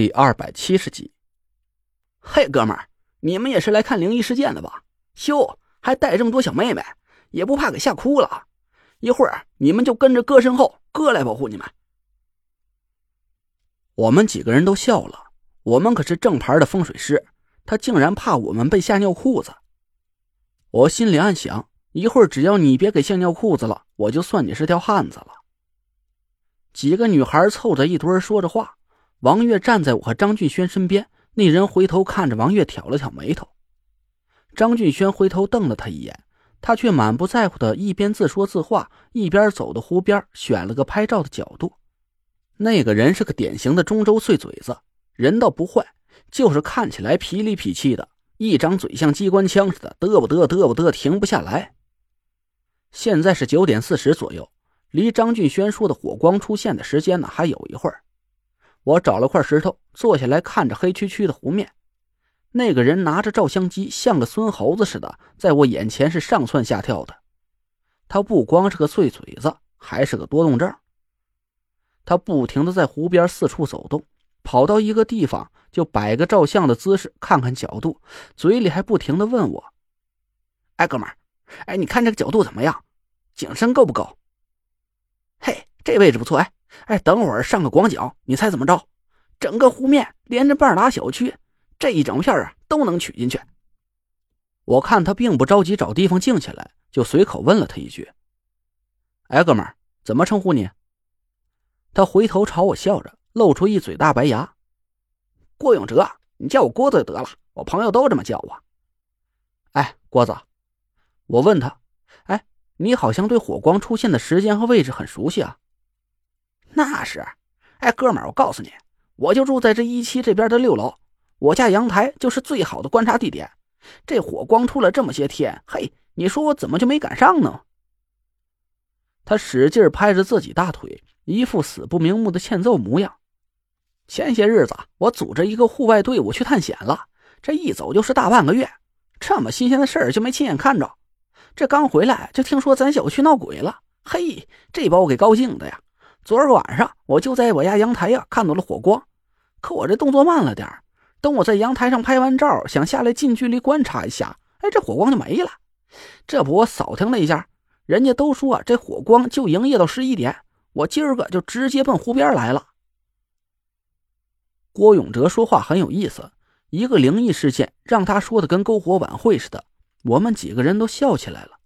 第二百七十集。嘿，哥们儿，你们也是来看灵异事件的吧？哟，还带这么多小妹妹，也不怕给吓哭了？一会儿你们就跟着哥身后，哥来保护你们。我们几个人都笑了。我们可是正牌的风水师，他竟然怕我们被吓尿裤子。我心里暗想：一会儿只要你别给吓尿裤子了，我就算你是条汉子了。几个女孩凑在一堆说着话。王月站在我和张俊轩身边，那人回头看着王月，挑了挑眉头。张俊轩回头瞪了他一眼，他却满不在乎的一边自说自话，一边走到湖边，选了个拍照的角度。那个人是个典型的中州碎嘴子，人倒不坏，就是看起来痞里痞气的，一张嘴像机关枪似的，嘚不嘚嘚不嘚，停不下来。现在是九点四十左右，离张俊轩说的火光出现的时间呢，还有一会儿。我找了块石头，坐下来看着黑黢黢的湖面。那个人拿着照相机，像个孙猴子似的，在我眼前是上蹿下跳的。他不光是个碎嘴子，还是个多动症。他不停的在湖边四处走动，跑到一个地方就摆个照相的姿势，看看角度，嘴里还不停的问我：“哎，哥们儿，哎，你看这个角度怎么样？景深够不够？嘿，这位置不错，哎。”哎，等会儿上个广角，你猜怎么着？整个湖面连着半拉小区，这一整片啊都能取进去。我看他并不着急找地方静下来，就随口问了他一句：“哎，哥们儿，怎么称呼你？”他回头朝我笑着，露出一嘴大白牙：“郭永哲，你叫我郭子就得了，我朋友都这么叫我。”哎，郭子，我问他：“哎，你好像对火光出现的时间和位置很熟悉啊？”那是，哎，哥们儿，我告诉你，我就住在这一期这边的六楼，我家阳台就是最好的观察地点。这火光出了这么些天，嘿，你说我怎么就没赶上呢？他使劲拍着自己大腿，一副死不瞑目的欠揍模样。前些日子我组织一个户外队伍去探险了，这一走就是大半个月，这么新鲜的事儿就没亲眼看着。这刚回来就听说咱小区闹鬼了，嘿，这把我给高兴的呀！昨儿个晚上，我就在我家阳台呀看到了火光，可我这动作慢了点等我在阳台上拍完照，想下来近距离观察一下，哎，这火光就没了。这不，我扫听了一下，人家都说啊这火光就营业到十一点。我今儿个就直接奔湖边来了。郭永哲说话很有意思，一个灵异事件让他说的跟篝火晚会似的，我们几个人都笑起来了。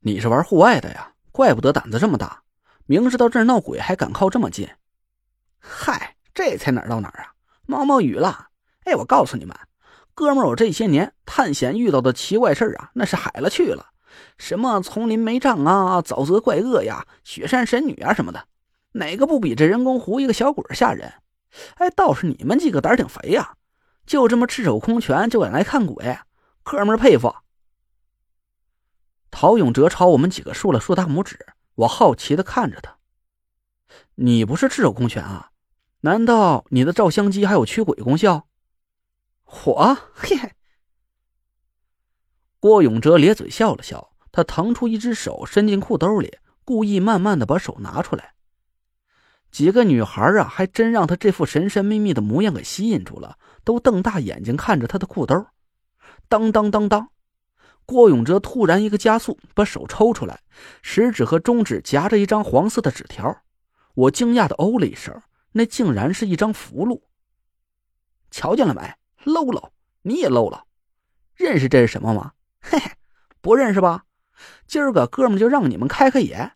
你是玩户外的呀？怪不得胆子这么大。明知道这儿闹鬼，还敢靠这么近？嗨，这才哪儿到哪儿啊！毛毛雨了。哎，我告诉你们，哥们儿，我这些年探险遇到的奇怪事儿啊，那是海了去了。什么丛林没障啊，沼泽怪鳄呀，雪山神女啊什么的，哪个不比这人工湖一个小鬼吓人？哎，倒是你们几个胆儿挺肥呀，就这么赤手空拳就敢来看鬼，哥们儿佩服。陶永哲朝我们几个竖了竖大拇指。我好奇的看着他，你不是赤手空拳啊？难道你的照相机还有驱鬼功效？我嘿嘿。郭永哲咧嘴笑了笑，他腾出一只手伸进裤兜里，故意慢慢的把手拿出来。几个女孩啊，还真让他这副神神秘秘的模样给吸引住了，都瞪大眼睛看着他的裤兜。当当当当。郭永哲突然一个加速，把手抽出来，食指和中指夹着一张黄色的纸条。我惊讶的哦了一声，那竟然是一张符箓。瞧见了没漏了，你也漏了。认识这是什么吗？嘿嘿，不认识吧？今儿个哥们就让你们开开眼，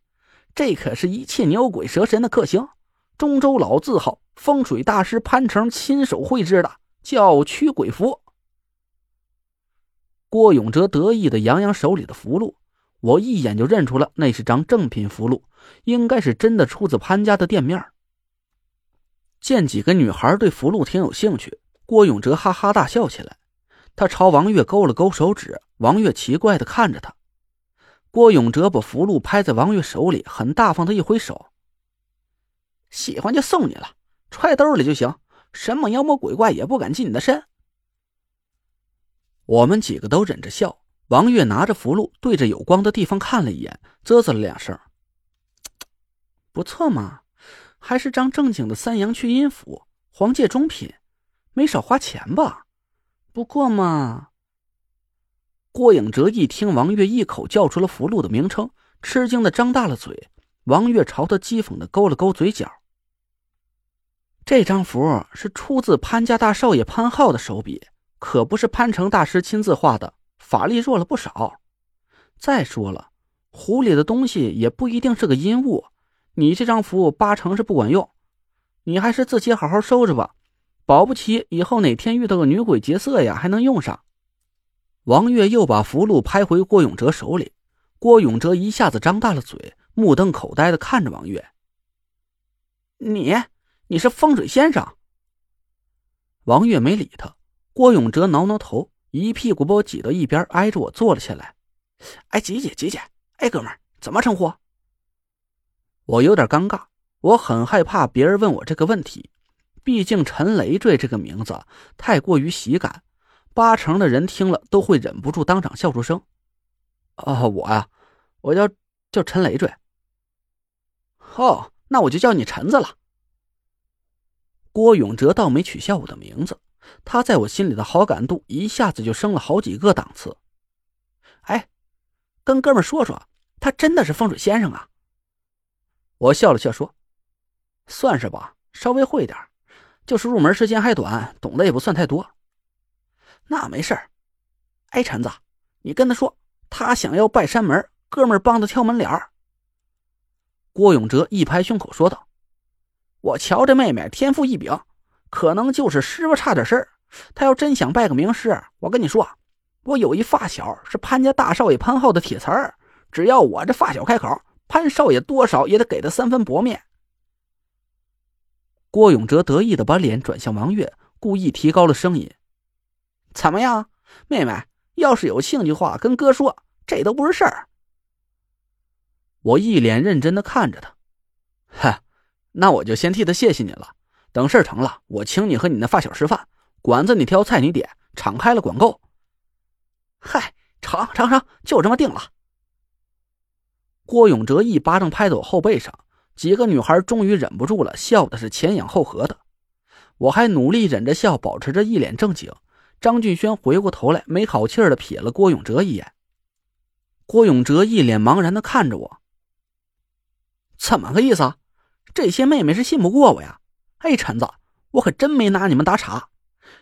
这可是一切牛鬼蛇神的克星，中州老字号风水大师潘成亲手绘制的，叫驱鬼符。郭永哲得意的扬扬手里的符箓，我一眼就认出了那是张正品符箓，应该是真的出自潘家的店面。见几个女孩对符箓挺有兴趣，郭永哲哈哈大笑起来。他朝王月勾了勾手指，王月奇怪的看着他。郭永哲把符箓拍在王月手里，很大方的一挥手：“喜欢就送你了，揣兜里就行，什么妖魔鬼怪也不敢近你的身。”我们几个都忍着笑。王月拿着符箓，对着有光的地方看了一眼，啧啧了两声：“不错嘛，还是张正经的三阳祛阴符，黄界中品，没少花钱吧？不过嘛……郭永哲一听王月一口叫出了符箓的名称，吃惊的张大了嘴。王月朝他讥讽的勾了勾嘴角。这张符是出自潘家大少爷潘浩的手笔，可不是潘成大师亲自画的，法力弱了不少。再说了，壶里的东西也不一定是个阴物，你这张符八成是不管用。你还是自己好好收着吧，保不齐以后哪天遇到个女鬼劫色呀，还能用上。王月又把符箓拍回郭永哲手里，郭永哲一下子张大了嘴，目瞪口呆的看着王月。你。你是风水先生。王月没理他，郭永哲挠挠头，一屁股把我挤到一边，挨着我坐了下来。哎，挤挤挤挤！哎，哥们儿，怎么称呼？我有点尴尬，我很害怕别人问我这个问题，毕竟陈累赘这个名字太过于喜感，八成的人听了都会忍不住当场笑出声。啊，我呀，我叫叫陈累赘。哦，那我就叫你陈子了。郭永哲倒没取笑我的名字，他在我心里的好感度一下子就升了好几个档次。哎，跟哥们说说，他真的是风水先生啊！我笑了笑说：“算是吧，稍微会点就是入门时间还短，懂得也不算太多。”那没事儿。哎，陈子，你跟他说，他想要拜山门，哥们帮他挑门脸儿。郭永哲一拍胸口说道。我瞧这妹妹天赋异禀，可能就是师傅差点事儿。他要真想拜个名师，我跟你说，我有一发小是潘家大少爷潘浩的铁瓷儿，只要我这发小开口，潘少爷多少也得给他三分薄面。郭永哲得意的把脸转向王月，故意提高了声音：“怎么样，妹妹？要是有兴趣的话，跟哥说，这都不是事儿。”我一脸认真的看着他，哈。那我就先替他谢谢你了。等事成了，我请你和你那发小吃饭，馆子你挑菜你点，敞开了管够。嗨，成成成，就这么定了。郭永哲一巴掌拍在我后背上，几个女孩终于忍不住了，笑的是前仰后合的。我还努力忍着笑，保持着一脸正经。张俊轩回过头来，没好气的瞥了郭永哲一眼。郭永哲一脸茫然的看着我，怎么个意思？这些妹妹是信不过我呀！哎，陈子，我可真没拿你们打岔。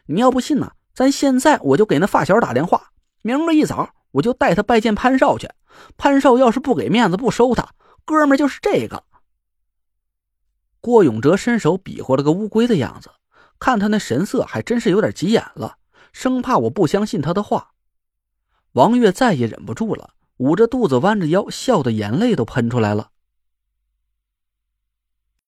你要不信呢，咱现在我就给那发小打电话，明儿一早我就带他拜见潘少去。潘少要是不给面子不收他，哥们就是这个。郭永哲伸手比划了个乌龟的样子，看他那神色，还真是有点急眼了，生怕我不相信他的话。王月再也忍不住了，捂着肚子，弯着腰，笑得眼泪都喷出来了。